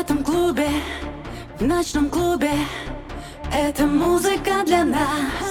этом клубе, в ночном клубе. Это музыка для нас.